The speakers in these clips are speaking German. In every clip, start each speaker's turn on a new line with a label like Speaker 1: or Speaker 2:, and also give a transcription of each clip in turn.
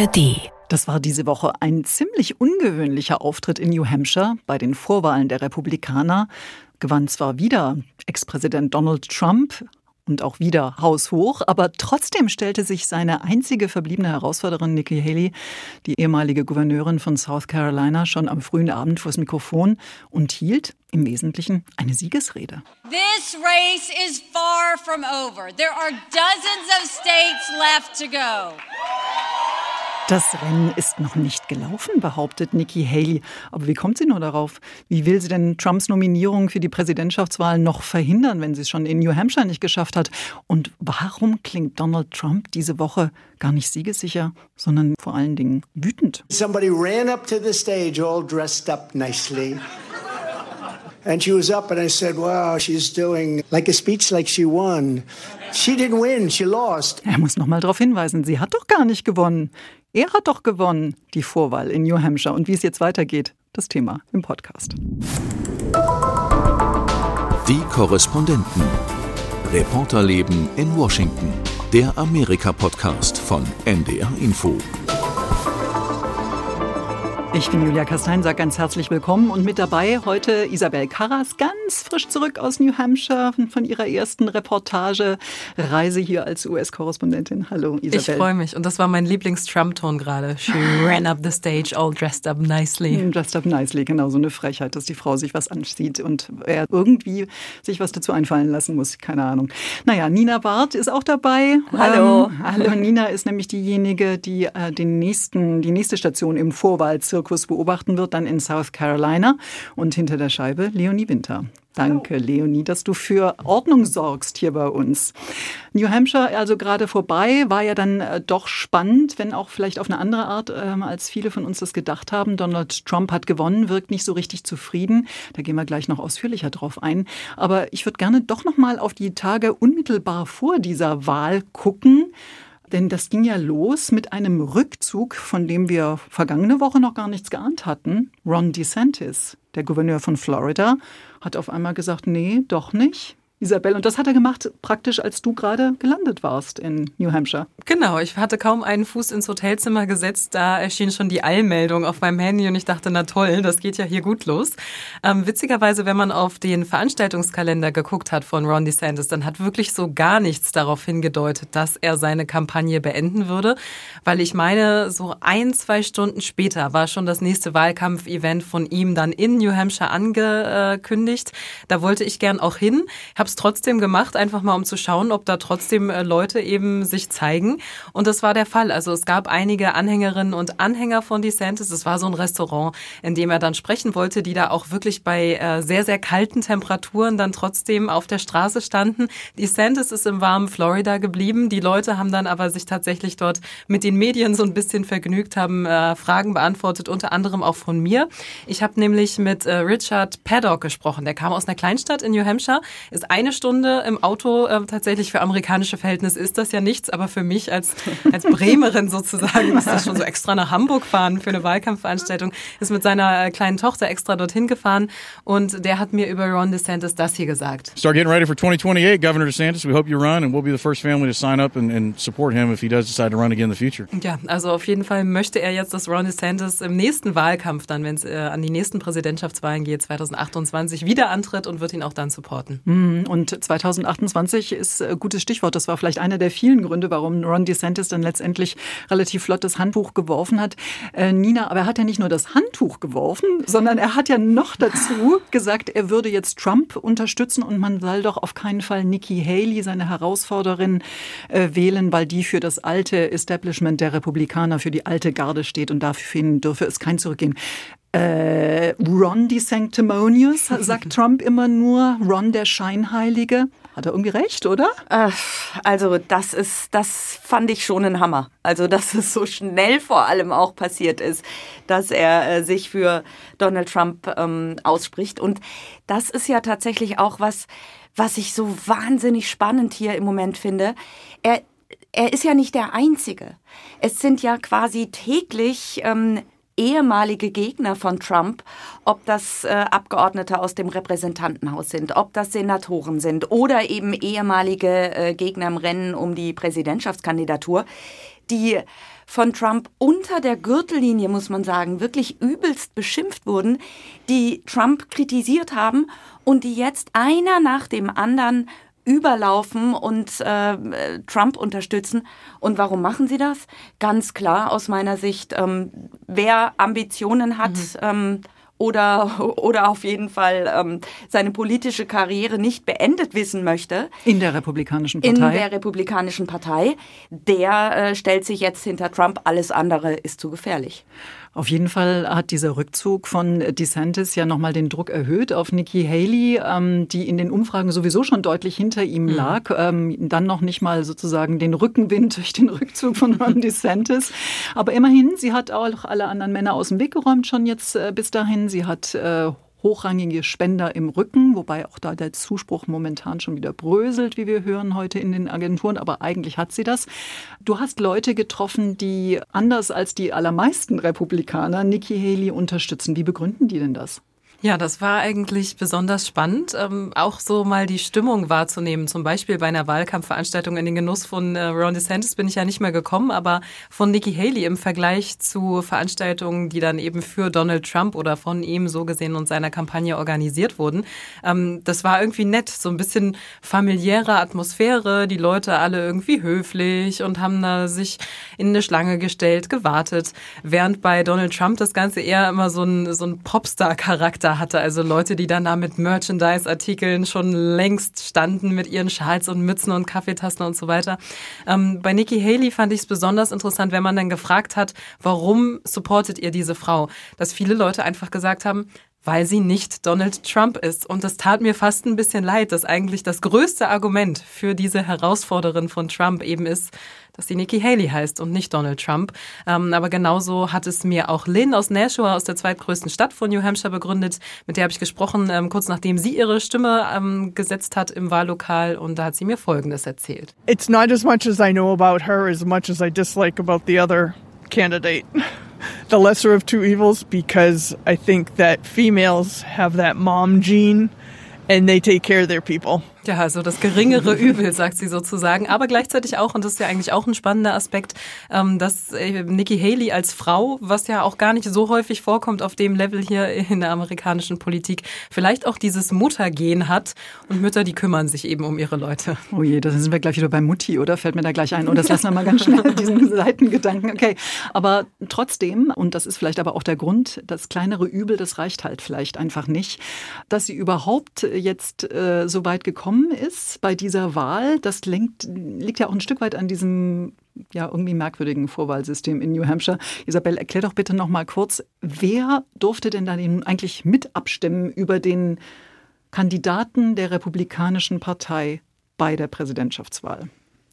Speaker 1: ARD.
Speaker 2: Das war diese Woche ein ziemlich ungewöhnlicher Auftritt in New Hampshire bei den Vorwahlen der Republikaner. Gewann zwar wieder Ex-Präsident Donald Trump, und auch wieder haushoch. Aber trotzdem stellte sich seine einzige verbliebene Herausforderin Nikki Haley, die ehemalige Gouverneurin von South Carolina, schon am frühen Abend vors Mikrofon und hielt im Wesentlichen eine Siegesrede.
Speaker 3: This race is far from over. There are dozens of states left to go.
Speaker 2: Das Rennen ist noch nicht gelaufen, behauptet Nikki Haley. Aber wie kommt sie nur darauf? Wie will sie denn Trumps Nominierung für die Präsidentschaftswahl noch verhindern, wenn sie es schon in New Hampshire nicht geschafft hat? Und warum klingt Donald Trump diese Woche gar nicht siegessicher, sondern vor allen Dingen wütend?
Speaker 4: Somebody ran up to the stage all dressed up nicely. And she was up, and I said, Wow, she's doing like a speech like she won. She didn't win, she lost.
Speaker 2: Er muss noch mal darauf hinweisen, sie hat doch gar nicht gewonnen. Er hat doch gewonnen, die Vorwahl in New Hampshire. Und wie es jetzt weitergeht, das Thema im Podcast.
Speaker 1: Die Korrespondenten. Reporterleben in Washington. Der Amerika-Podcast von NDR Info.
Speaker 2: Ich bin Julia Kastein, sage ganz herzlich willkommen und mit dabei heute Isabel Karras, ganz frisch zurück aus New Hampshire von ihrer ersten Reportage-Reise hier als US-Korrespondentin. Hallo Isabel.
Speaker 5: Ich freue mich und das war mein Lieblings-Trump-Ton gerade. She ran up the stage all dressed up nicely.
Speaker 2: Mm, dressed up nicely, genau, so eine Frechheit, dass die Frau sich was anzieht und er irgendwie sich was dazu einfallen lassen muss, keine Ahnung. Naja, Nina Barth ist auch dabei.
Speaker 6: Hallo.
Speaker 2: Ähm, hallo, Nina ist nämlich diejenige, die äh, den nächsten, die nächste Station im Vorwahlzirkus Zirkus beobachten wird, dann in South Carolina. Und hinter der Scheibe Leonie Winter. Danke, Leonie, dass du für Ordnung sorgst hier bei uns. New Hampshire, also gerade vorbei, war ja dann äh, doch spannend, wenn auch vielleicht auf eine andere Art, ähm, als viele von uns das gedacht haben. Donald Trump hat gewonnen, wirkt nicht so richtig zufrieden. Da gehen wir gleich noch ausführlicher drauf ein. Aber ich würde gerne doch noch mal auf die Tage unmittelbar vor dieser Wahl gucken. Denn das ging ja los mit einem Rückzug, von dem wir vergangene Woche noch gar nichts geahnt hatten. Ron DeSantis, der Gouverneur von Florida, hat auf einmal gesagt, nee, doch nicht. Isabel. Und das hat er gemacht, praktisch als du gerade gelandet warst in New Hampshire.
Speaker 5: Genau, ich hatte kaum einen Fuß ins Hotelzimmer gesetzt, da erschien schon die Eilmeldung auf meinem Handy und ich dachte, na toll, das geht ja hier gut los. Ähm, witzigerweise, wenn man auf den Veranstaltungskalender geguckt hat von Ron DeSantis, dann hat wirklich so gar nichts darauf hingedeutet, dass er seine Kampagne beenden würde, weil ich meine, so ein, zwei Stunden später war schon das nächste Wahlkampfevent von ihm dann in New Hampshire angekündigt. Da wollte ich gern auch hin, habe es trotzdem gemacht, einfach mal um zu schauen, ob da trotzdem äh, Leute eben sich zeigen. Und das war der Fall. Also es gab einige Anhängerinnen und Anhänger von DeSantis. Es war so ein Restaurant, in dem er dann sprechen wollte, die da auch wirklich bei äh, sehr, sehr kalten Temperaturen dann trotzdem auf der Straße standen. DeSantis ist im warmen Florida geblieben. Die Leute haben dann aber sich tatsächlich dort mit den Medien so ein bisschen vergnügt, haben äh, Fragen beantwortet, unter anderem auch von mir. Ich habe nämlich mit äh, Richard Paddock gesprochen. Der kam aus einer Kleinstadt in New Hampshire, ist eine Stunde im Auto äh, tatsächlich für amerikanische Verhältnisse ist das ja nichts, aber für mich als, als Bremerin sozusagen ist das schon so extra nach Hamburg fahren für eine Wahlkampfveranstaltung, ist mit seiner äh, kleinen Tochter extra dorthin gefahren und der hat mir über Ron DeSantis das hier gesagt.
Speaker 7: Start getting ready for 2028, Governor DeSantis. We hope you run and we'll be the first family to sign up and, and support him if he does decide to run again in the future.
Speaker 5: Ja, also auf jeden Fall möchte er jetzt, dass Ron DeSantis im nächsten Wahlkampf dann, wenn es äh, an die nächsten Präsidentschaftswahlen geht, 2028 wieder antritt und wird ihn auch dann supporten.
Speaker 2: Mhm. Und 2028 ist ein gutes Stichwort. Das war vielleicht einer der vielen Gründe, warum Ron DeSantis dann letztendlich relativ flott das Handtuch geworfen hat. Äh, Nina, aber er hat ja nicht nur das Handtuch geworfen, sondern er hat ja noch dazu gesagt, er würde jetzt Trump unterstützen und man soll doch auf keinen Fall Nikki Haley, seine Herausforderin, äh, wählen, weil die für das alte Establishment der Republikaner, für die alte Garde steht und dafür dürfe es kein Zurückgehen. Äh, Ron the Sanctimonious, sagt Trump immer nur. Ron der Scheinheilige. Hat er irgendwie recht, oder?
Speaker 6: Äh, also das ist, das fand ich schon ein Hammer. Also dass es so schnell vor allem auch passiert ist, dass er äh, sich für Donald Trump ähm, ausspricht. Und das ist ja tatsächlich auch was, was ich so wahnsinnig spannend hier im Moment finde. Er, er ist ja nicht der Einzige. Es sind ja quasi täglich ähm, ehemalige Gegner von Trump, ob das äh, Abgeordnete aus dem Repräsentantenhaus sind, ob das Senatoren sind oder eben ehemalige äh, Gegner im Rennen um die Präsidentschaftskandidatur, die von Trump unter der Gürtellinie, muss man sagen, wirklich übelst beschimpft wurden, die Trump kritisiert haben und die jetzt einer nach dem anderen überlaufen und äh, Trump unterstützen. Und warum machen sie das? Ganz klar aus meiner Sicht, ähm, wer Ambitionen hat, mhm. ähm, oder, oder auf jeden Fall ähm, seine politische Karriere nicht beendet wissen möchte.
Speaker 2: In der Republikanischen Partei.
Speaker 6: In der Republikanischen Partei. Der äh, stellt sich jetzt hinter Trump. Alles andere ist zu gefährlich.
Speaker 2: Auf jeden Fall hat dieser Rückzug von DeSantis ja nochmal den Druck erhöht auf Nikki Haley, ähm, die in den Umfragen sowieso schon deutlich hinter ihm mhm. lag. Ähm, dann noch nicht mal sozusagen den Rückenwind durch den Rückzug von Ron DeSantis. Aber immerhin, sie hat auch alle anderen Männer aus dem Weg geräumt schon jetzt äh, bis dahin. Sie hat äh, hochrangige Spender im Rücken, wobei auch da der Zuspruch momentan schon wieder bröselt, wie wir hören heute in den Agenturen, aber eigentlich hat sie das. Du hast Leute getroffen, die anders als die allermeisten Republikaner Nikki Haley unterstützen. Wie begründen die denn das?
Speaker 5: Ja, das war eigentlich besonders spannend, ähm, auch so mal die Stimmung wahrzunehmen. Zum Beispiel bei einer Wahlkampfveranstaltung in den Genuss von äh, Ron DeSantis bin ich ja nicht mehr gekommen, aber von Nikki Haley im Vergleich zu Veranstaltungen, die dann eben für Donald Trump oder von ihm so gesehen und seiner Kampagne organisiert wurden. Ähm, das war irgendwie nett, so ein bisschen familiäre Atmosphäre, die Leute alle irgendwie höflich und haben da sich in eine Schlange gestellt, gewartet, während bei Donald Trump das Ganze eher immer so ein, so ein Popstar-Charakter da hatte. Also Leute, die dann da mit Merchandise-Artikeln schon längst standen mit ihren Schals und Mützen und Kaffeetassen und so weiter. Ähm, bei Nikki Haley fand ich es besonders interessant, wenn man dann gefragt hat, warum supportet ihr diese Frau? Dass viele Leute einfach gesagt haben, weil sie nicht Donald Trump ist. Und das tat mir fast ein bisschen leid, dass eigentlich das größte Argument für diese Herausforderin von Trump eben ist, dass sie Nikki Haley heißt und nicht Donald Trump. Ähm, aber genauso hat es mir auch Lynn aus Nashua, aus der zweitgrößten Stadt von New Hampshire, begründet. Mit der habe ich gesprochen, ähm, kurz nachdem sie ihre Stimme ähm, gesetzt hat im Wahllokal. Und da hat sie mir Folgendes erzählt.
Speaker 8: It's not as much as I know about her as much as I dislike about the other candidate. The lesser of two evils because I think that females have that mom gene and they take care of their people.
Speaker 5: Ja, also das geringere Übel, sagt sie sozusagen. Aber gleichzeitig auch, und das ist ja eigentlich auch ein spannender Aspekt, ähm, dass äh, Nikki Haley als Frau, was ja auch gar nicht so häufig vorkommt auf dem Level hier in der amerikanischen Politik, vielleicht auch dieses Muttergehen hat. Und Mütter, die kümmern sich eben um ihre Leute.
Speaker 2: Oh je, da sind wir gleich wieder bei Mutti, oder? Fällt mir da gleich ein. Und das lassen wir mal ganz schnell, diesen Seitengedanken. Okay, aber trotzdem, und das ist vielleicht aber auch der Grund, das kleinere Übel, das reicht halt vielleicht einfach nicht, dass sie überhaupt jetzt äh, so weit gekommen gekommen ist bei dieser Wahl, das lenkt, liegt ja auch ein Stück weit an diesem ja irgendwie merkwürdigen Vorwahlsystem in New Hampshire. Isabel, erklär doch bitte noch mal kurz, wer durfte denn da eigentlich mit abstimmen über den Kandidaten der Republikanischen Partei bei der Präsidentschaftswahl?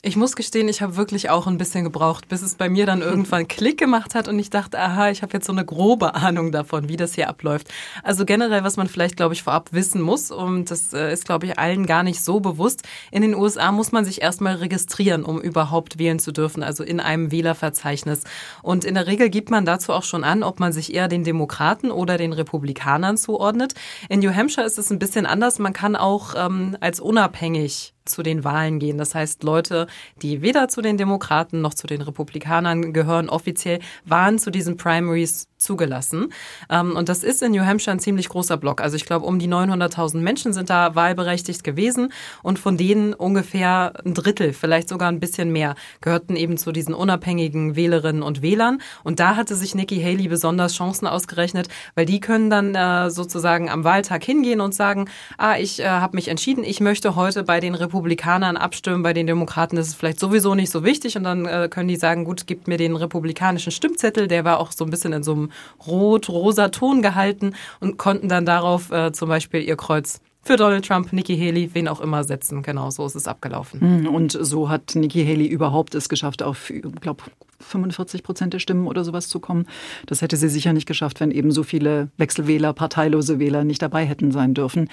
Speaker 5: Ich muss gestehen, ich habe wirklich auch ein bisschen gebraucht, bis es bei mir dann irgendwann Klick gemacht hat und ich dachte, aha, ich habe jetzt so eine grobe Ahnung davon, wie das hier abläuft. Also generell, was man vielleicht, glaube ich, vorab wissen muss, und das äh, ist, glaube ich, allen gar nicht so bewusst, in den USA muss man sich erstmal registrieren, um überhaupt wählen zu dürfen, also in einem Wählerverzeichnis. Und in der Regel gibt man dazu auch schon an, ob man sich eher den Demokraten oder den Republikanern zuordnet. In New Hampshire ist es ein bisschen anders. Man kann auch ähm, als unabhängig zu den Wahlen gehen. Das heißt, Leute, die weder zu den Demokraten noch zu den Republikanern gehören, offiziell waren zu diesen Primaries zugelassen. Ähm, und das ist in New Hampshire ein ziemlich großer Block. Also ich glaube, um die 900.000 Menschen sind da wahlberechtigt gewesen und von denen ungefähr ein Drittel, vielleicht sogar ein bisschen mehr, gehörten eben zu diesen unabhängigen Wählerinnen und Wählern. Und da hatte sich Nikki Haley besonders Chancen ausgerechnet, weil die können dann äh, sozusagen am Wahltag hingehen und sagen, ah, ich äh, habe mich entschieden, ich möchte heute bei den Republikanern abstimmen, bei den Demokraten ist es vielleicht sowieso nicht so wichtig und dann äh, können die sagen, gut, gibt mir den republikanischen Stimmzettel, der war auch so ein bisschen in so einem rot-rosa Ton gehalten und konnten dann darauf äh, zum Beispiel ihr Kreuz für Donald Trump, Nikki Haley, wen auch immer setzen. Genau, so ist es abgelaufen.
Speaker 2: Hm, und so hat Nikki Haley überhaupt es geschafft, auf, ich glaube, 45 Prozent der Stimmen oder sowas zu kommen. Das hätte sie sicher nicht geschafft, wenn eben so viele Wechselwähler, parteilose Wähler nicht dabei hätten sein dürfen.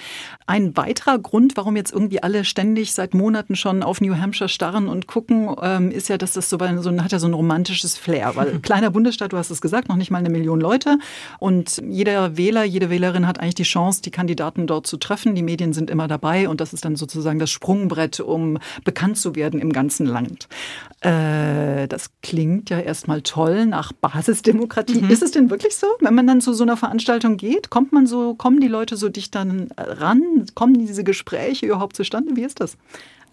Speaker 2: Ein weiterer Grund, warum jetzt irgendwie alle ständig seit Monaten schon auf New Hampshire starren und gucken, ähm, ist ja, dass das so, so hat ja so ein romantisches Flair. Weil kleiner Bundesstaat, du hast es gesagt, noch nicht mal eine Million Leute. Und jeder Wähler, jede Wählerin hat eigentlich die Chance, die Kandidaten dort zu treffen. Die Medien sind immer dabei und das ist dann sozusagen das Sprungbrett, um bekannt zu werden im ganzen Land. Äh, das klingt ja erstmal toll nach Basisdemokratie. Mhm. Ist es denn wirklich so? Wenn man dann zu so einer Veranstaltung geht, kommt man so, kommen die Leute so dicht dann ran? Kommen diese Gespräche überhaupt zustande? Wie ist das?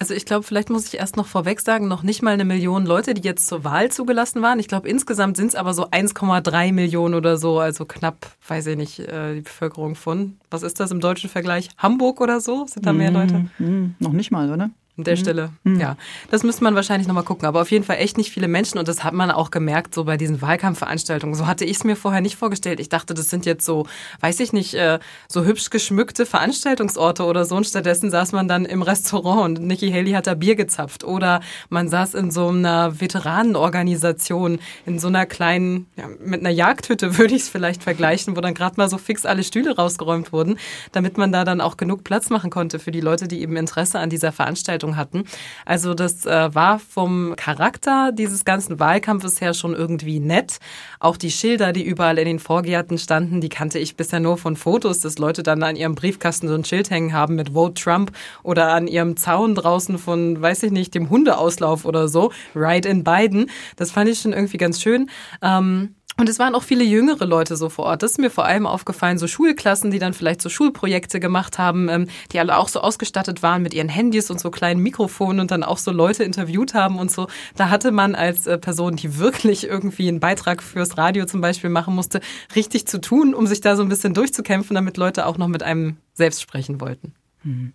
Speaker 5: Also ich glaube, vielleicht muss ich erst noch vorweg sagen, noch nicht mal eine Million Leute, die jetzt zur Wahl zugelassen waren. Ich glaube, insgesamt sind es aber so 1,3 Millionen oder so, also knapp, weiß ich nicht, äh, die Bevölkerung von, was ist das im deutschen Vergleich? Hamburg oder so? Sind da mehr Leute?
Speaker 2: Mm, mm, noch nicht mal, oder?
Speaker 5: An der mhm. Stelle, mhm. ja. Das müsste man wahrscheinlich nochmal gucken. Aber auf jeden Fall echt nicht viele Menschen. Und das hat man auch gemerkt, so bei diesen Wahlkampfveranstaltungen. So hatte ich es mir vorher nicht vorgestellt. Ich dachte, das sind jetzt so, weiß ich nicht, äh, so hübsch geschmückte Veranstaltungsorte oder so. Und stattdessen saß man dann im Restaurant und Nikki Haley hat da Bier gezapft. Oder man saß in so einer Veteranenorganisation, in so einer kleinen, ja, mit einer Jagdhütte würde ich es vielleicht vergleichen, wo dann gerade mal so fix alle Stühle rausgeräumt wurden, damit man da dann auch genug Platz machen konnte für die Leute, die eben Interesse an dieser Veranstaltung Veranstaltung hatten. Also das äh, war vom Charakter dieses ganzen Wahlkampfes her schon irgendwie nett. Auch die Schilder, die überall in den Vorgärten standen, die kannte ich bisher nur von Fotos, dass Leute dann an ihrem Briefkasten so ein Schild hängen haben mit Vote Trump oder an ihrem Zaun draußen von, weiß ich nicht, dem Hundeauslauf oder so, Ride in Biden. Das fand ich schon irgendwie ganz schön. Ähm, und es waren auch viele jüngere Leute so vor Ort. Das ist mir vor allem aufgefallen, so Schulklassen, die dann vielleicht so Schulprojekte gemacht haben, ähm, die alle auch so ausgestattet waren mit ihren Handys und so kleinen Mikrofonen und dann auch so Leute interviewt haben und so. Da hatte man als äh, Person, die wirklich irgendwie einen Beitrag fürs Radio zum Beispiel machen musste, richtig zu tun, um sich da so ein bisschen durchzukämpfen, damit Leute auch noch mit einem selbst sprechen wollten.
Speaker 2: Mhm.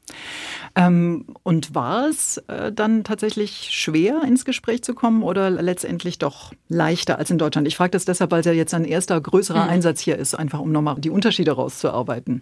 Speaker 2: Ähm, und war es äh, dann tatsächlich schwer, ins Gespräch zu kommen oder letztendlich doch leichter als in Deutschland? Ich frage das deshalb, weil es ja jetzt ein erster größerer mhm. Einsatz hier ist, einfach um nochmal die Unterschiede rauszuarbeiten.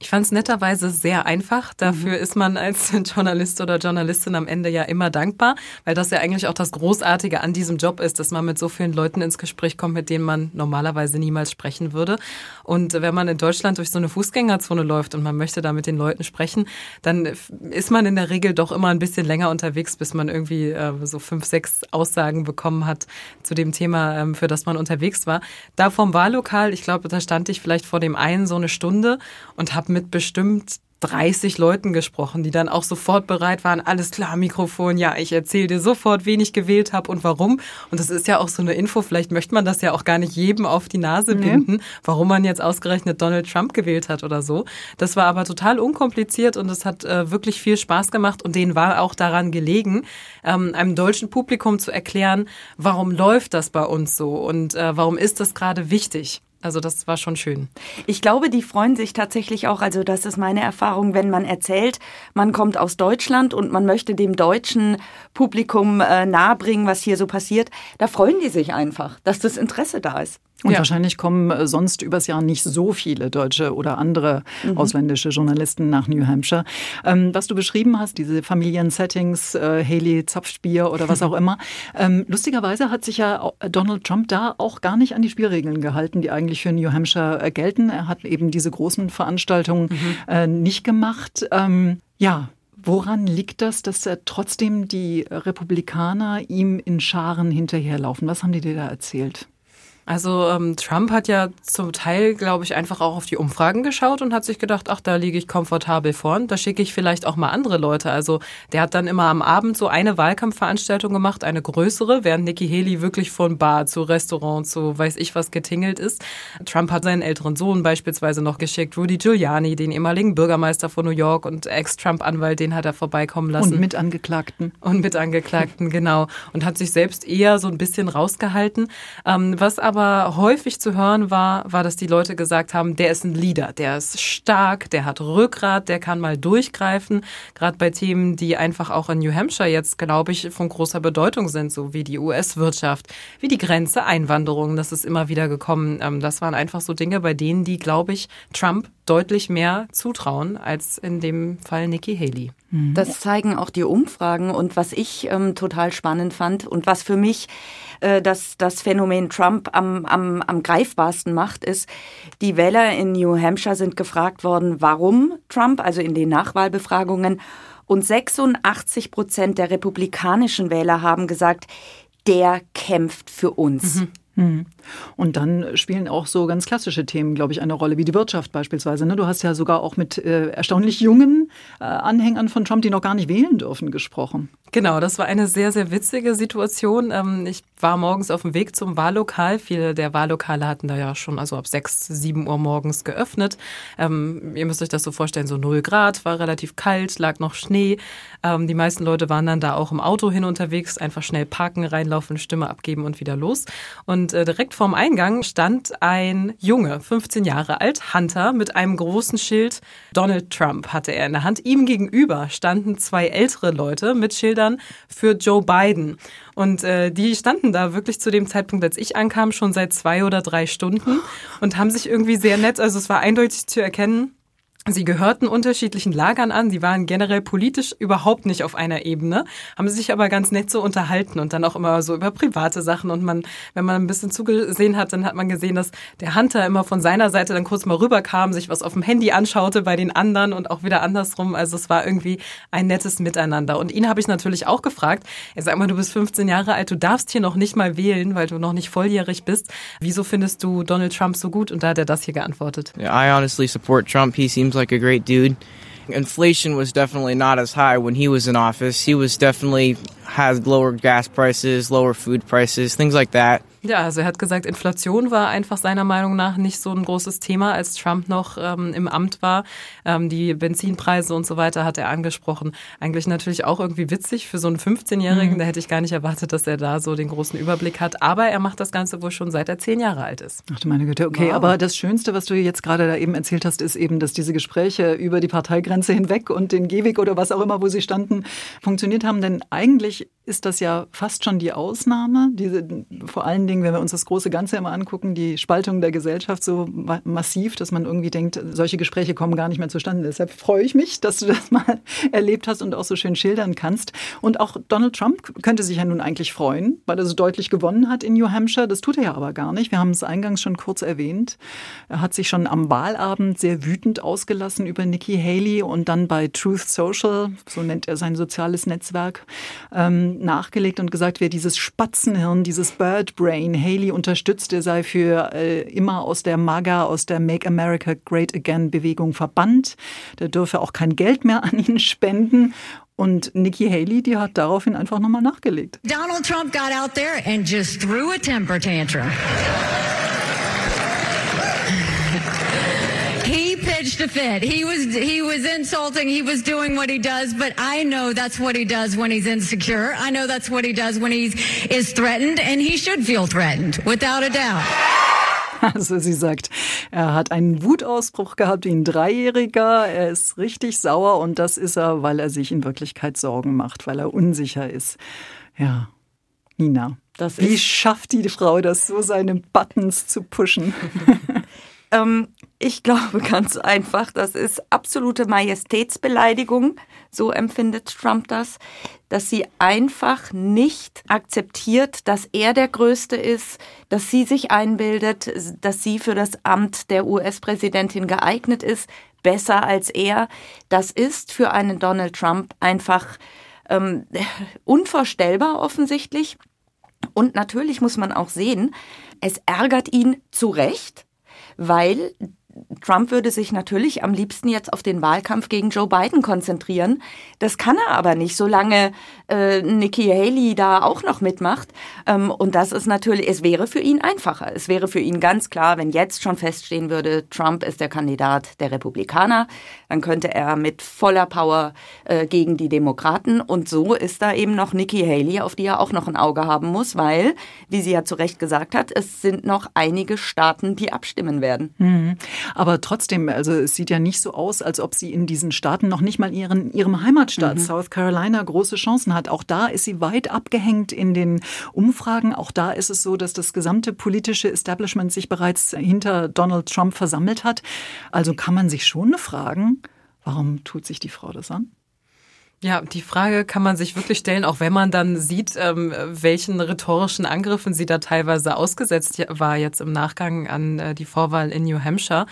Speaker 5: Ich fand es netterweise sehr einfach. Dafür mhm. ist man als Journalist oder Journalistin am Ende ja immer dankbar, weil das ja eigentlich auch das Großartige an diesem Job ist, dass man mit so vielen Leuten ins Gespräch kommt, mit denen man normalerweise niemals sprechen würde. Und wenn man in Deutschland durch so eine Fußgängerzone läuft und man möchte da mit den Leuten sprechen, dann ist man in der Regel doch immer ein bisschen länger unterwegs, bis man irgendwie äh, so fünf, sechs Aussagen bekommen hat zu dem Thema, ähm, für das man unterwegs war. Da vom Wahllokal, ich glaube, da stand ich vielleicht vor dem einen so eine Stunde und habe mit bestimmt 30 Leuten gesprochen, die dann auch sofort bereit waren, alles klar, Mikrofon, ja, ich erzähle dir sofort, wen ich gewählt habe und warum. Und das ist ja auch so eine Info, vielleicht möchte man das ja auch gar nicht jedem auf die Nase binden, nee. warum man jetzt ausgerechnet Donald Trump gewählt hat oder so. Das war aber total unkompliziert und es hat äh, wirklich viel Spaß gemacht und denen war auch daran gelegen, ähm, einem deutschen Publikum zu erklären, warum läuft das bei uns so und äh, warum ist das gerade wichtig. Also das war schon schön.
Speaker 6: Ich glaube, die freuen sich tatsächlich auch, also das ist meine Erfahrung, wenn man erzählt, man kommt aus Deutschland und man möchte dem deutschen Publikum äh, nahebringen, was hier so passiert, da freuen die sich einfach, dass das Interesse da ist.
Speaker 2: Und ja. wahrscheinlich kommen äh, sonst übers Jahr nicht so viele deutsche oder andere mhm. ausländische Journalisten nach New Hampshire. Ähm, was du beschrieben hast, diese Familiensettings, äh, Haley Zapfspier oder was auch immer. Ähm, lustigerweise hat sich ja Donald Trump da auch gar nicht an die Spielregeln gehalten, die eigentlich für New Hampshire äh, gelten. Er hat eben diese großen Veranstaltungen mhm. äh, nicht gemacht. Ähm, ja, Woran liegt das, dass er trotzdem die Republikaner ihm in Scharen hinterherlaufen? Was haben die dir da erzählt?
Speaker 5: Also ähm, Trump hat ja zum Teil, glaube ich, einfach auch auf die Umfragen geschaut und hat sich gedacht, ach, da liege ich komfortabel vorn, da schicke ich vielleicht auch mal andere Leute. Also der hat dann immer am Abend so eine Wahlkampfveranstaltung gemacht, eine größere, während Nikki Haley wirklich von Bar zu Restaurant zu weiß ich was getingelt ist. Trump hat seinen älteren Sohn beispielsweise noch geschickt, Rudy Giuliani, den ehemaligen Bürgermeister von New York und Ex-Trump-Anwalt, den hat er vorbeikommen lassen.
Speaker 2: Und mit Angeklagten.
Speaker 5: Und mit Angeklagten, genau. Und hat sich selbst eher so ein bisschen rausgehalten. Ähm, was aber aber häufig zu hören war, war, dass die Leute gesagt haben, der ist ein Leader, der ist stark, der hat Rückgrat, der kann mal durchgreifen. Gerade bei Themen, die einfach auch in New Hampshire jetzt, glaube ich, von großer Bedeutung sind, so wie die US-Wirtschaft, wie die Grenze, Einwanderung, das ist immer wieder gekommen. Ähm, das waren einfach so Dinge, bei denen die, glaube ich, Trump deutlich mehr zutrauen als in dem Fall Nikki Haley.
Speaker 6: Mhm. Das zeigen auch die Umfragen und was ich ähm, total spannend fand und was für mich äh, das, das Phänomen Trump am, am, am greifbarsten macht, ist, die Wähler in New Hampshire sind gefragt worden, warum Trump, also in den Nachwahlbefragungen, und 86 Prozent der republikanischen Wähler haben gesagt, der kämpft für uns. Mhm.
Speaker 2: Hm. Und dann spielen auch so ganz klassische Themen, glaube ich, eine Rolle, wie die Wirtschaft beispielsweise. Ne? Du hast ja sogar auch mit äh, erstaunlich jungen äh, Anhängern von Trump, die noch gar nicht wählen dürfen, gesprochen.
Speaker 5: Genau, das war eine sehr, sehr witzige Situation. Ähm, ich war morgens auf dem Weg zum Wahllokal. Viele der Wahllokale hatten da ja schon also ab 6, 7 Uhr morgens geöffnet. Ähm, ihr müsst euch das so vorstellen, so 0 Grad, war relativ kalt, lag noch Schnee. Ähm, die meisten Leute waren dann da auch im Auto hin unterwegs, einfach schnell parken, reinlaufen, Stimme abgeben und wieder los. Und äh, direkt vorm Eingang stand ein Junge, 15 Jahre alt, Hunter, mit einem großen Schild. Donald Trump hatte er in der Hand. Ihm gegenüber standen zwei ältere Leute mit Schildern für Joe Biden. Und äh, die standen da wirklich zu dem Zeitpunkt, als ich ankam, schon seit zwei oder drei Stunden und haben sich irgendwie sehr nett, also es war eindeutig zu erkennen, Sie gehörten unterschiedlichen Lagern an, sie waren generell politisch überhaupt nicht auf einer Ebene, haben sich aber ganz nett so unterhalten und dann auch immer so über private Sachen und man, wenn man ein bisschen zugesehen hat, dann hat man gesehen, dass der Hunter immer von seiner Seite dann kurz mal rüberkam, sich was auf dem Handy anschaute bei den anderen und auch wieder andersrum, also es war irgendwie ein nettes Miteinander. Und ihn habe ich natürlich auch gefragt, er sagt mal, du bist 15 Jahre alt, du darfst hier noch nicht mal wählen, weil du noch nicht volljährig bist, wieso findest du Donald Trump so gut? Und da hat er das hier geantwortet.
Speaker 9: Yeah, I honestly support Trump, he seems seems like a great dude. Inflation was definitely not as high when he was in office. He was definitely had lower gas prices, lower food prices, things like that.
Speaker 5: Ja, also er hat gesagt, Inflation war einfach seiner Meinung nach nicht so ein großes Thema, als Trump noch ähm, im Amt war. Ähm, die Benzinpreise und so weiter hat er angesprochen. Eigentlich natürlich auch irgendwie witzig für so einen 15-Jährigen. Mhm. Da hätte ich gar nicht erwartet, dass er da so den großen Überblick hat. Aber er macht das Ganze wohl schon seit er zehn Jahre alt ist.
Speaker 2: Ach du meine Güte, okay. Wow. Aber das Schönste, was du jetzt gerade da eben erzählt hast, ist eben, dass diese Gespräche über die Parteigrenze hinweg und den Gehweg oder was auch immer, wo sie standen, funktioniert haben. Denn eigentlich ist das ja fast schon die Ausnahme. Diese, vor allen Dingen, wenn wir uns das große Ganze immer angucken, die Spaltung der Gesellschaft so massiv, dass man irgendwie denkt, solche Gespräche kommen gar nicht mehr zustande. Deshalb freue ich mich, dass du das mal erlebt hast und auch so schön schildern kannst. Und auch Donald Trump könnte sich ja nun eigentlich freuen, weil er so deutlich gewonnen hat in New Hampshire. Das tut er ja aber gar nicht. Wir haben es eingangs schon kurz erwähnt. Er hat sich schon am Wahlabend sehr wütend ausgelassen über Nikki Haley und dann bei Truth Social, so nennt er sein soziales Netzwerk, ähm, nachgelegt und gesagt, wer dieses Spatzenhirn, dieses Bird Brain Haley unterstützt, der sei für äh, immer aus der MAGA, aus der Make America Great Again Bewegung verbannt. Der dürfe auch kein Geld mehr an ihn spenden. Und Nikki Haley, die hat daraufhin einfach nochmal nachgelegt.
Speaker 10: Donald Trump got out there and just threw a temper tantrum. Pitched a fit. He was he was insulting. He was doing what he does, but I know that's what he does when he's insecure. I know that's what he does when he's is threatened, and he should feel threatened, without a doubt.
Speaker 2: Also sie sagt, er hat einen Wutausbruch gehabt wie ein Dreijähriger. Er ist richtig sauer und das ist er, weil er sich in Wirklichkeit Sorgen macht, weil er unsicher ist. Ja, Nina. Wie schafft die Frau das so, seine Buttons zu pushen?
Speaker 6: ähm, ich glaube ganz einfach, das ist absolute Majestätsbeleidigung, so empfindet Trump das, dass sie einfach nicht akzeptiert, dass er der Größte ist, dass sie sich einbildet, dass sie für das Amt der US-Präsidentin geeignet ist, besser als er. Das ist für einen Donald Trump einfach ähm, unvorstellbar offensichtlich. Und natürlich muss man auch sehen, es ärgert ihn zu Recht, weil Trump würde sich natürlich am liebsten jetzt auf den Wahlkampf gegen Joe Biden konzentrieren. Das kann er aber nicht, solange äh, Nikki Haley da auch noch mitmacht. Ähm, und das ist natürlich, es wäre für ihn einfacher. Es wäre für ihn ganz klar, wenn jetzt schon feststehen würde, Trump ist der Kandidat der Republikaner, dann könnte er mit voller Power äh, gegen die Demokraten. Und so ist da eben noch Nikki Haley, auf die er auch noch ein Auge haben muss, weil, wie sie ja zu Recht gesagt hat, es sind noch einige Staaten, die abstimmen werden.
Speaker 2: Mhm. Aber trotzdem, also es sieht ja nicht so aus, als ob sie in diesen Staaten noch nicht mal ihren, ihrem Heimatstaat mhm. South Carolina große Chancen hat. Auch da ist sie weit abgehängt in den Umfragen. Auch da ist es so, dass das gesamte politische Establishment sich bereits hinter Donald Trump versammelt hat. Also kann man sich schon fragen, warum tut sich die Frau das an?
Speaker 5: Ja, die Frage kann man sich wirklich stellen, auch wenn man dann sieht, ähm, welchen rhetorischen Angriffen sie da teilweise ausgesetzt war jetzt im Nachgang an äh, die Vorwahl in New Hampshire.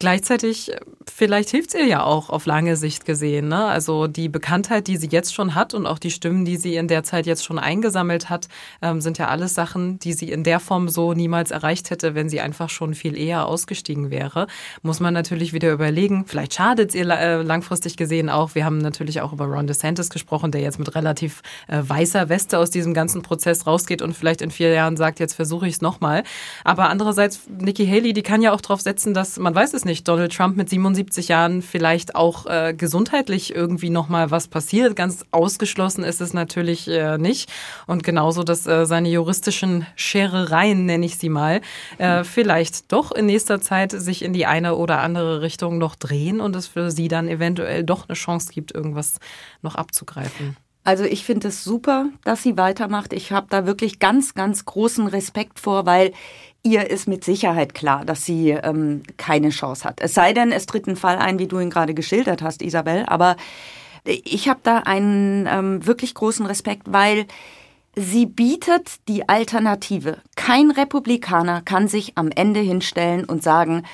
Speaker 5: Gleichzeitig, vielleicht hilft es ihr ja auch auf lange Sicht gesehen. Ne? Also die Bekanntheit, die sie jetzt schon hat und auch die Stimmen, die sie in der Zeit jetzt schon eingesammelt hat, ähm, sind ja alles Sachen, die sie in der Form so niemals erreicht hätte, wenn sie einfach schon viel eher ausgestiegen wäre. Muss man natürlich wieder überlegen. Vielleicht schadet es ihr äh, langfristig gesehen auch. Wir haben natürlich auch über Ron DeSantis gesprochen, der jetzt mit relativ äh, weißer Weste aus diesem ganzen Prozess rausgeht und vielleicht in vier Jahren sagt, jetzt versuche ich es nochmal. Aber andererseits, Nikki Haley, die kann ja auch darauf setzen, dass man weiß es nicht, Donald Trump mit 77 Jahren vielleicht auch äh, gesundheitlich irgendwie nochmal was passiert. Ganz ausgeschlossen ist es natürlich äh, nicht. Und genauso, dass äh, seine juristischen Scherereien, nenne ich sie mal, äh, vielleicht doch in nächster Zeit sich in die eine oder andere Richtung noch drehen und es für sie dann eventuell doch eine Chance gibt, irgendwas noch abzugreifen.
Speaker 6: Also ich finde es super, dass sie weitermacht. Ich habe da wirklich ganz, ganz großen Respekt vor, weil ihr ist mit Sicherheit klar, dass sie ähm, keine Chance hat. Es sei denn, es tritt ein Fall ein, wie du ihn gerade geschildert hast, Isabel. Aber ich habe da einen ähm, wirklich großen Respekt, weil sie bietet die Alternative. Kein Republikaner kann sich am Ende hinstellen und sagen,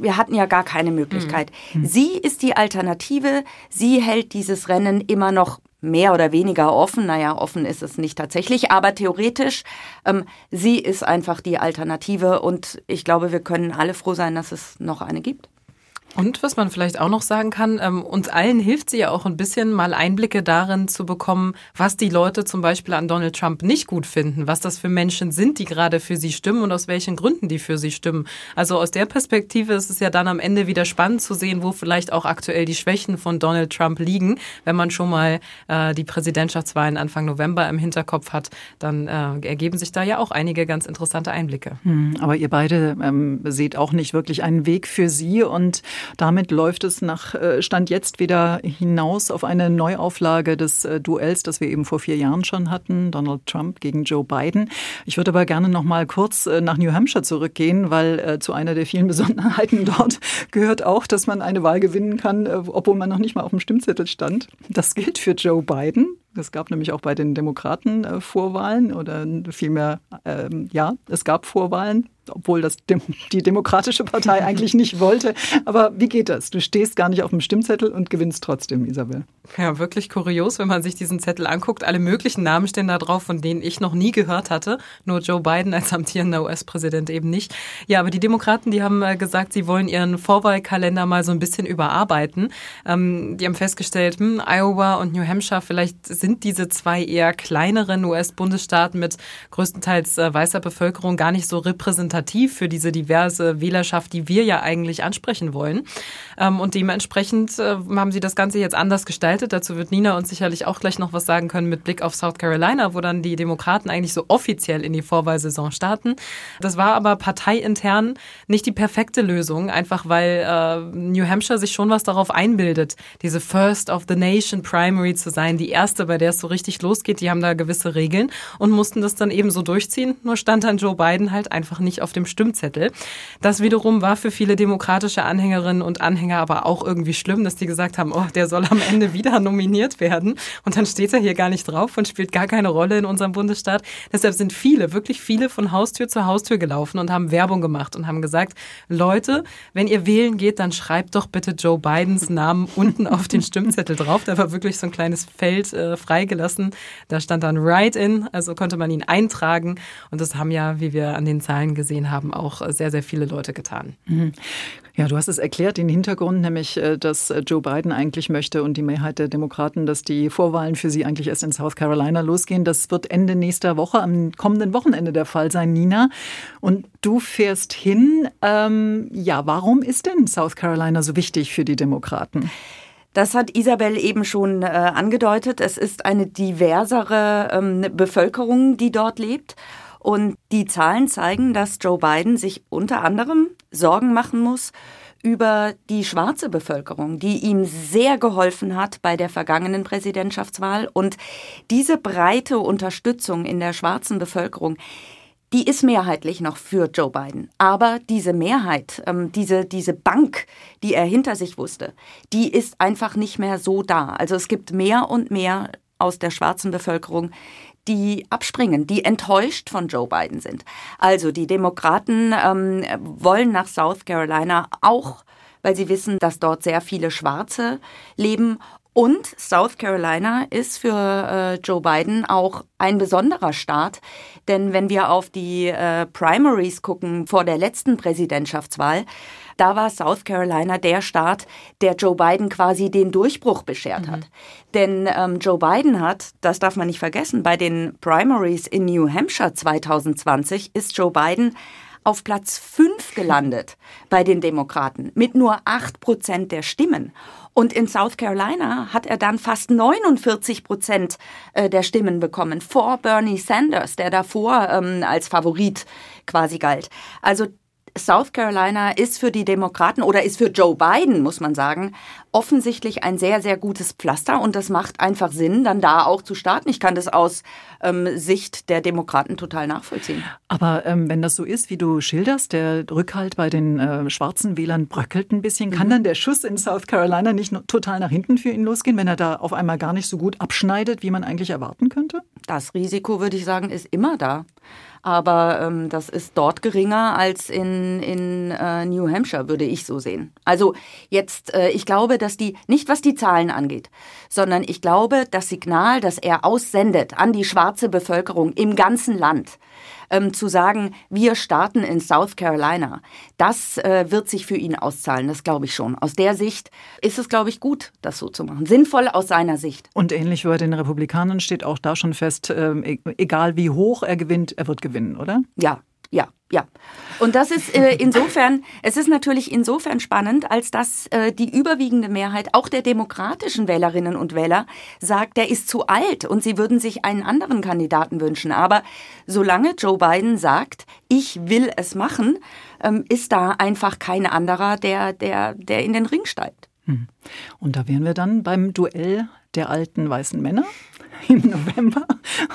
Speaker 6: wir hatten ja gar keine Möglichkeit. Mhm. Sie ist die Alternative. Sie hält dieses Rennen immer noch mehr oder weniger offen. Naja, offen ist es nicht tatsächlich, aber theoretisch, ähm, sie ist einfach die Alternative und ich glaube, wir können alle froh sein, dass es noch eine gibt.
Speaker 5: Und was man vielleicht auch noch sagen kann, ähm, uns allen hilft sie ja auch ein bisschen mal Einblicke darin zu bekommen, was die Leute zum Beispiel an Donald Trump nicht gut finden, was das für Menschen sind, die gerade für sie stimmen und aus welchen Gründen die für sie stimmen. Also aus der Perspektive ist es ja dann am Ende wieder spannend zu sehen, wo vielleicht auch aktuell die Schwächen von Donald Trump liegen. Wenn man schon mal äh, die Präsidentschaftswahlen Anfang November im Hinterkopf hat, dann äh, ergeben sich da ja auch einige ganz interessante Einblicke.
Speaker 2: Hm, aber ihr beide ähm, seht auch nicht wirklich einen Weg für sie und damit läuft es nach äh, Stand jetzt wieder hinaus auf eine Neuauflage des äh, Duells, das wir eben vor vier Jahren schon hatten, Donald Trump gegen Joe Biden. Ich würde aber gerne noch mal kurz äh, nach New Hampshire zurückgehen, weil zu einer der vielen Besonderheiten dort gehört auch, dass man eine Wahl gewinnen kann, obwohl man noch nicht mal auf dem Stimmzettel stand. Das gilt für Joe Biden. Es gab nämlich auch bei den Demokraten äh, Vorwahlen oder vielmehr, ähm, ja, es gab Vorwahlen obwohl das die Demokratische Partei eigentlich nicht wollte. Aber wie geht das? Du stehst gar nicht auf dem Stimmzettel und gewinnst trotzdem, Isabel.
Speaker 5: Ja, wirklich kurios, wenn man sich diesen Zettel anguckt. Alle möglichen Namen stehen da drauf, von denen ich noch nie gehört hatte. Nur Joe Biden als amtierender US-Präsident eben nicht. Ja, aber die Demokraten, die haben äh, gesagt, sie wollen ihren Vorwahlkalender mal so ein bisschen überarbeiten. Ähm, die haben festgestellt, hm, Iowa und New Hampshire, vielleicht sind diese zwei eher kleineren US-Bundesstaaten mit größtenteils äh, weißer Bevölkerung gar nicht so repräsentativ für diese diverse Wählerschaft, die wir ja eigentlich ansprechen wollen. Ähm, und dementsprechend äh, haben sie das Ganze jetzt anders gestaltet. Dazu wird Nina uns sicherlich auch gleich noch was sagen können mit Blick auf South Carolina, wo dann die Demokraten eigentlich so offiziell in die Vorwahlsaison starten. Das war aber parteiintern nicht die perfekte Lösung, einfach weil äh, New Hampshire sich schon was darauf einbildet, diese First of the Nation Primary zu sein, die erste, bei der es so richtig losgeht. Die haben da gewisse Regeln und mussten das dann eben so durchziehen. Nur stand dann Joe Biden halt einfach nicht auf dem Stimmzettel. Das wiederum war für viele demokratische Anhängerinnen und Anhänger aber auch irgendwie schlimm, dass die gesagt haben, oh, der soll am Ende wieder nominiert werden. Und dann steht er hier gar nicht drauf und spielt gar keine Rolle in unserem Bundesstaat. Deshalb sind viele, wirklich viele von Haustür zu Haustür gelaufen und haben Werbung gemacht und haben gesagt, Leute, wenn ihr wählen geht, dann schreibt doch bitte Joe Bidens Namen unten auf den Stimmzettel drauf. Da war wirklich so ein kleines Feld äh, freigelassen. Da stand dann Write-in, also konnte man ihn eintragen. Und das haben ja, wie wir an den Zahlen gesehen haben, auch sehr, sehr viele Leute getan.
Speaker 2: Mhm. Ja, du hast es erklärt, den Hintergrund, nämlich, äh, dass äh, Joe Biden eigentlich möchte und die Mehrheit der Demokraten, dass die Vorwahlen für sie eigentlich erst in South Carolina losgehen. Das wird Ende nächster Woche, am kommenden Wochenende der Fall sein, Nina. Und du fährst hin. Ähm, ja, warum ist denn South Carolina so wichtig für die Demokraten?
Speaker 6: Das hat Isabel eben schon äh, angedeutet. Es ist eine diversere ähm, Bevölkerung, die dort lebt. Und die Zahlen zeigen, dass Joe Biden sich unter anderem Sorgen machen muss über die schwarze Bevölkerung, die ihm sehr geholfen hat bei der vergangenen Präsidentschaftswahl. Und diese breite Unterstützung in der schwarzen Bevölkerung, die ist mehrheitlich noch für Joe Biden. Aber diese Mehrheit, ähm, diese, diese Bank, die er hinter sich wusste, die ist einfach nicht mehr so da. Also es gibt mehr und mehr aus der schwarzen Bevölkerung, die abspringen, die enttäuscht von Joe Biden sind. Also die Demokraten ähm, wollen nach South Carolina auch weil sie wissen, dass dort sehr viele Schwarze leben und South Carolina ist für äh, Joe Biden auch ein besonderer Staat, denn wenn wir auf die äh, Primaries gucken vor der letzten Präsidentschaftswahl, da war South Carolina der Staat, der Joe Biden quasi den Durchbruch beschert mhm. hat. Denn ähm, Joe Biden hat, das darf man nicht vergessen, bei den Primaries in New Hampshire 2020 ist Joe Biden auf Platz 5 gelandet bei den Demokraten mit nur 8 Prozent der Stimmen. Und in South Carolina hat er dann fast 49 Prozent äh, der Stimmen bekommen vor Bernie Sanders, der davor ähm, als Favorit quasi galt. Also South Carolina ist für die Demokraten oder ist für Joe Biden, muss man sagen, offensichtlich ein sehr, sehr gutes Pflaster und das macht einfach Sinn, dann da auch zu starten. Ich kann das aus ähm, Sicht der Demokraten total nachvollziehen.
Speaker 2: Aber ähm, wenn das so ist, wie du schilderst, der Rückhalt bei den äh, schwarzen Wählern bröckelt ein bisschen, kann mhm. dann der Schuss in South Carolina nicht total nach hinten für ihn losgehen, wenn er da auf einmal gar nicht so gut abschneidet, wie man eigentlich erwarten könnte?
Speaker 6: Das Risiko, würde ich sagen, ist immer da aber ähm, das ist dort geringer als in, in äh, New Hampshire, würde ich so sehen. Also jetzt, äh, ich glaube, dass die, nicht was die Zahlen angeht, sondern ich glaube, das Signal, das er aussendet an die schwarze Bevölkerung im ganzen Land, ähm, zu sagen, wir starten in South Carolina, das äh, wird sich für ihn auszahlen, das glaube ich schon. Aus der Sicht ist es, glaube ich, gut, das so zu machen. Sinnvoll aus seiner Sicht.
Speaker 2: Und ähnlich wie bei den Republikanern steht auch da schon fest, äh, egal wie hoch er gewinnt, er wird gewinnen, oder?
Speaker 6: Ja, ja, ja. Und das ist äh, insofern, es ist natürlich insofern spannend, als dass äh, die überwiegende Mehrheit auch der demokratischen Wählerinnen und Wähler sagt, der ist zu alt und sie würden sich einen anderen Kandidaten wünschen. Aber solange Joe Biden sagt, ich will es machen, ähm, ist da einfach kein anderer, der, der, der in den Ring steigt. Hm.
Speaker 2: Und da wären wir dann beim Duell der alten weißen Männer. im November.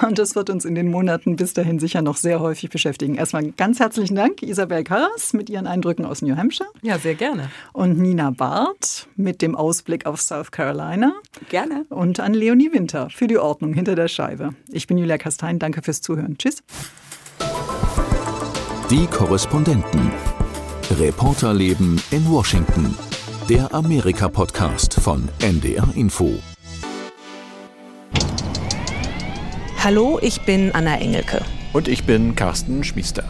Speaker 2: Und das wird uns in den Monaten bis dahin sicher noch sehr häufig beschäftigen. Erstmal ganz herzlichen Dank, Isabel Karras mit ihren Eindrücken aus New Hampshire.
Speaker 5: Ja, sehr gerne.
Speaker 2: Und Nina Barth mit dem Ausblick auf South Carolina.
Speaker 6: Gerne.
Speaker 2: Und an Leonie Winter für die Ordnung hinter der Scheibe. Ich bin Julia Kastein. Danke fürs Zuhören. Tschüss.
Speaker 1: Die Korrespondenten. Reporterleben in Washington. Der Amerika-Podcast von NDR Info.
Speaker 11: Hallo, ich bin Anna Engelke.
Speaker 12: Und ich bin Carsten Schmiester.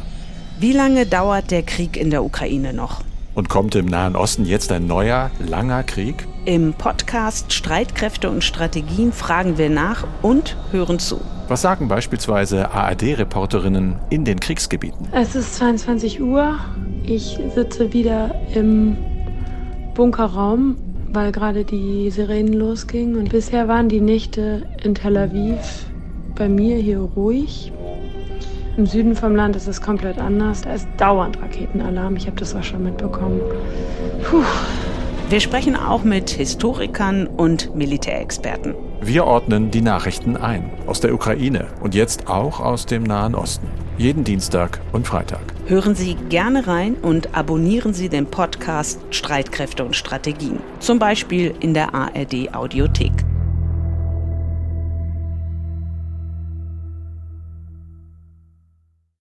Speaker 11: Wie lange dauert der Krieg in der Ukraine noch?
Speaker 12: Und kommt im Nahen Osten jetzt ein neuer, langer Krieg?
Speaker 11: Im Podcast Streitkräfte und Strategien fragen wir nach und hören zu.
Speaker 12: Was sagen beispielsweise ARD-Reporterinnen in den Kriegsgebieten?
Speaker 13: Es ist 22 Uhr. Ich sitze wieder im Bunkerraum, weil gerade die Sirenen losgingen. Und bisher waren die Nächte in Tel Aviv bei mir hier ruhig. Im Süden vom Land ist es komplett anders. Da ist dauernd Raketenalarm. Ich habe das auch schon mitbekommen. Puh.
Speaker 11: Wir sprechen auch mit Historikern und Militärexperten.
Speaker 12: Wir ordnen die Nachrichten ein. Aus der Ukraine und jetzt auch aus dem Nahen Osten. Jeden Dienstag und Freitag.
Speaker 11: Hören Sie gerne rein und abonnieren Sie den Podcast Streitkräfte und Strategien. Zum Beispiel in der ARD Audiothek.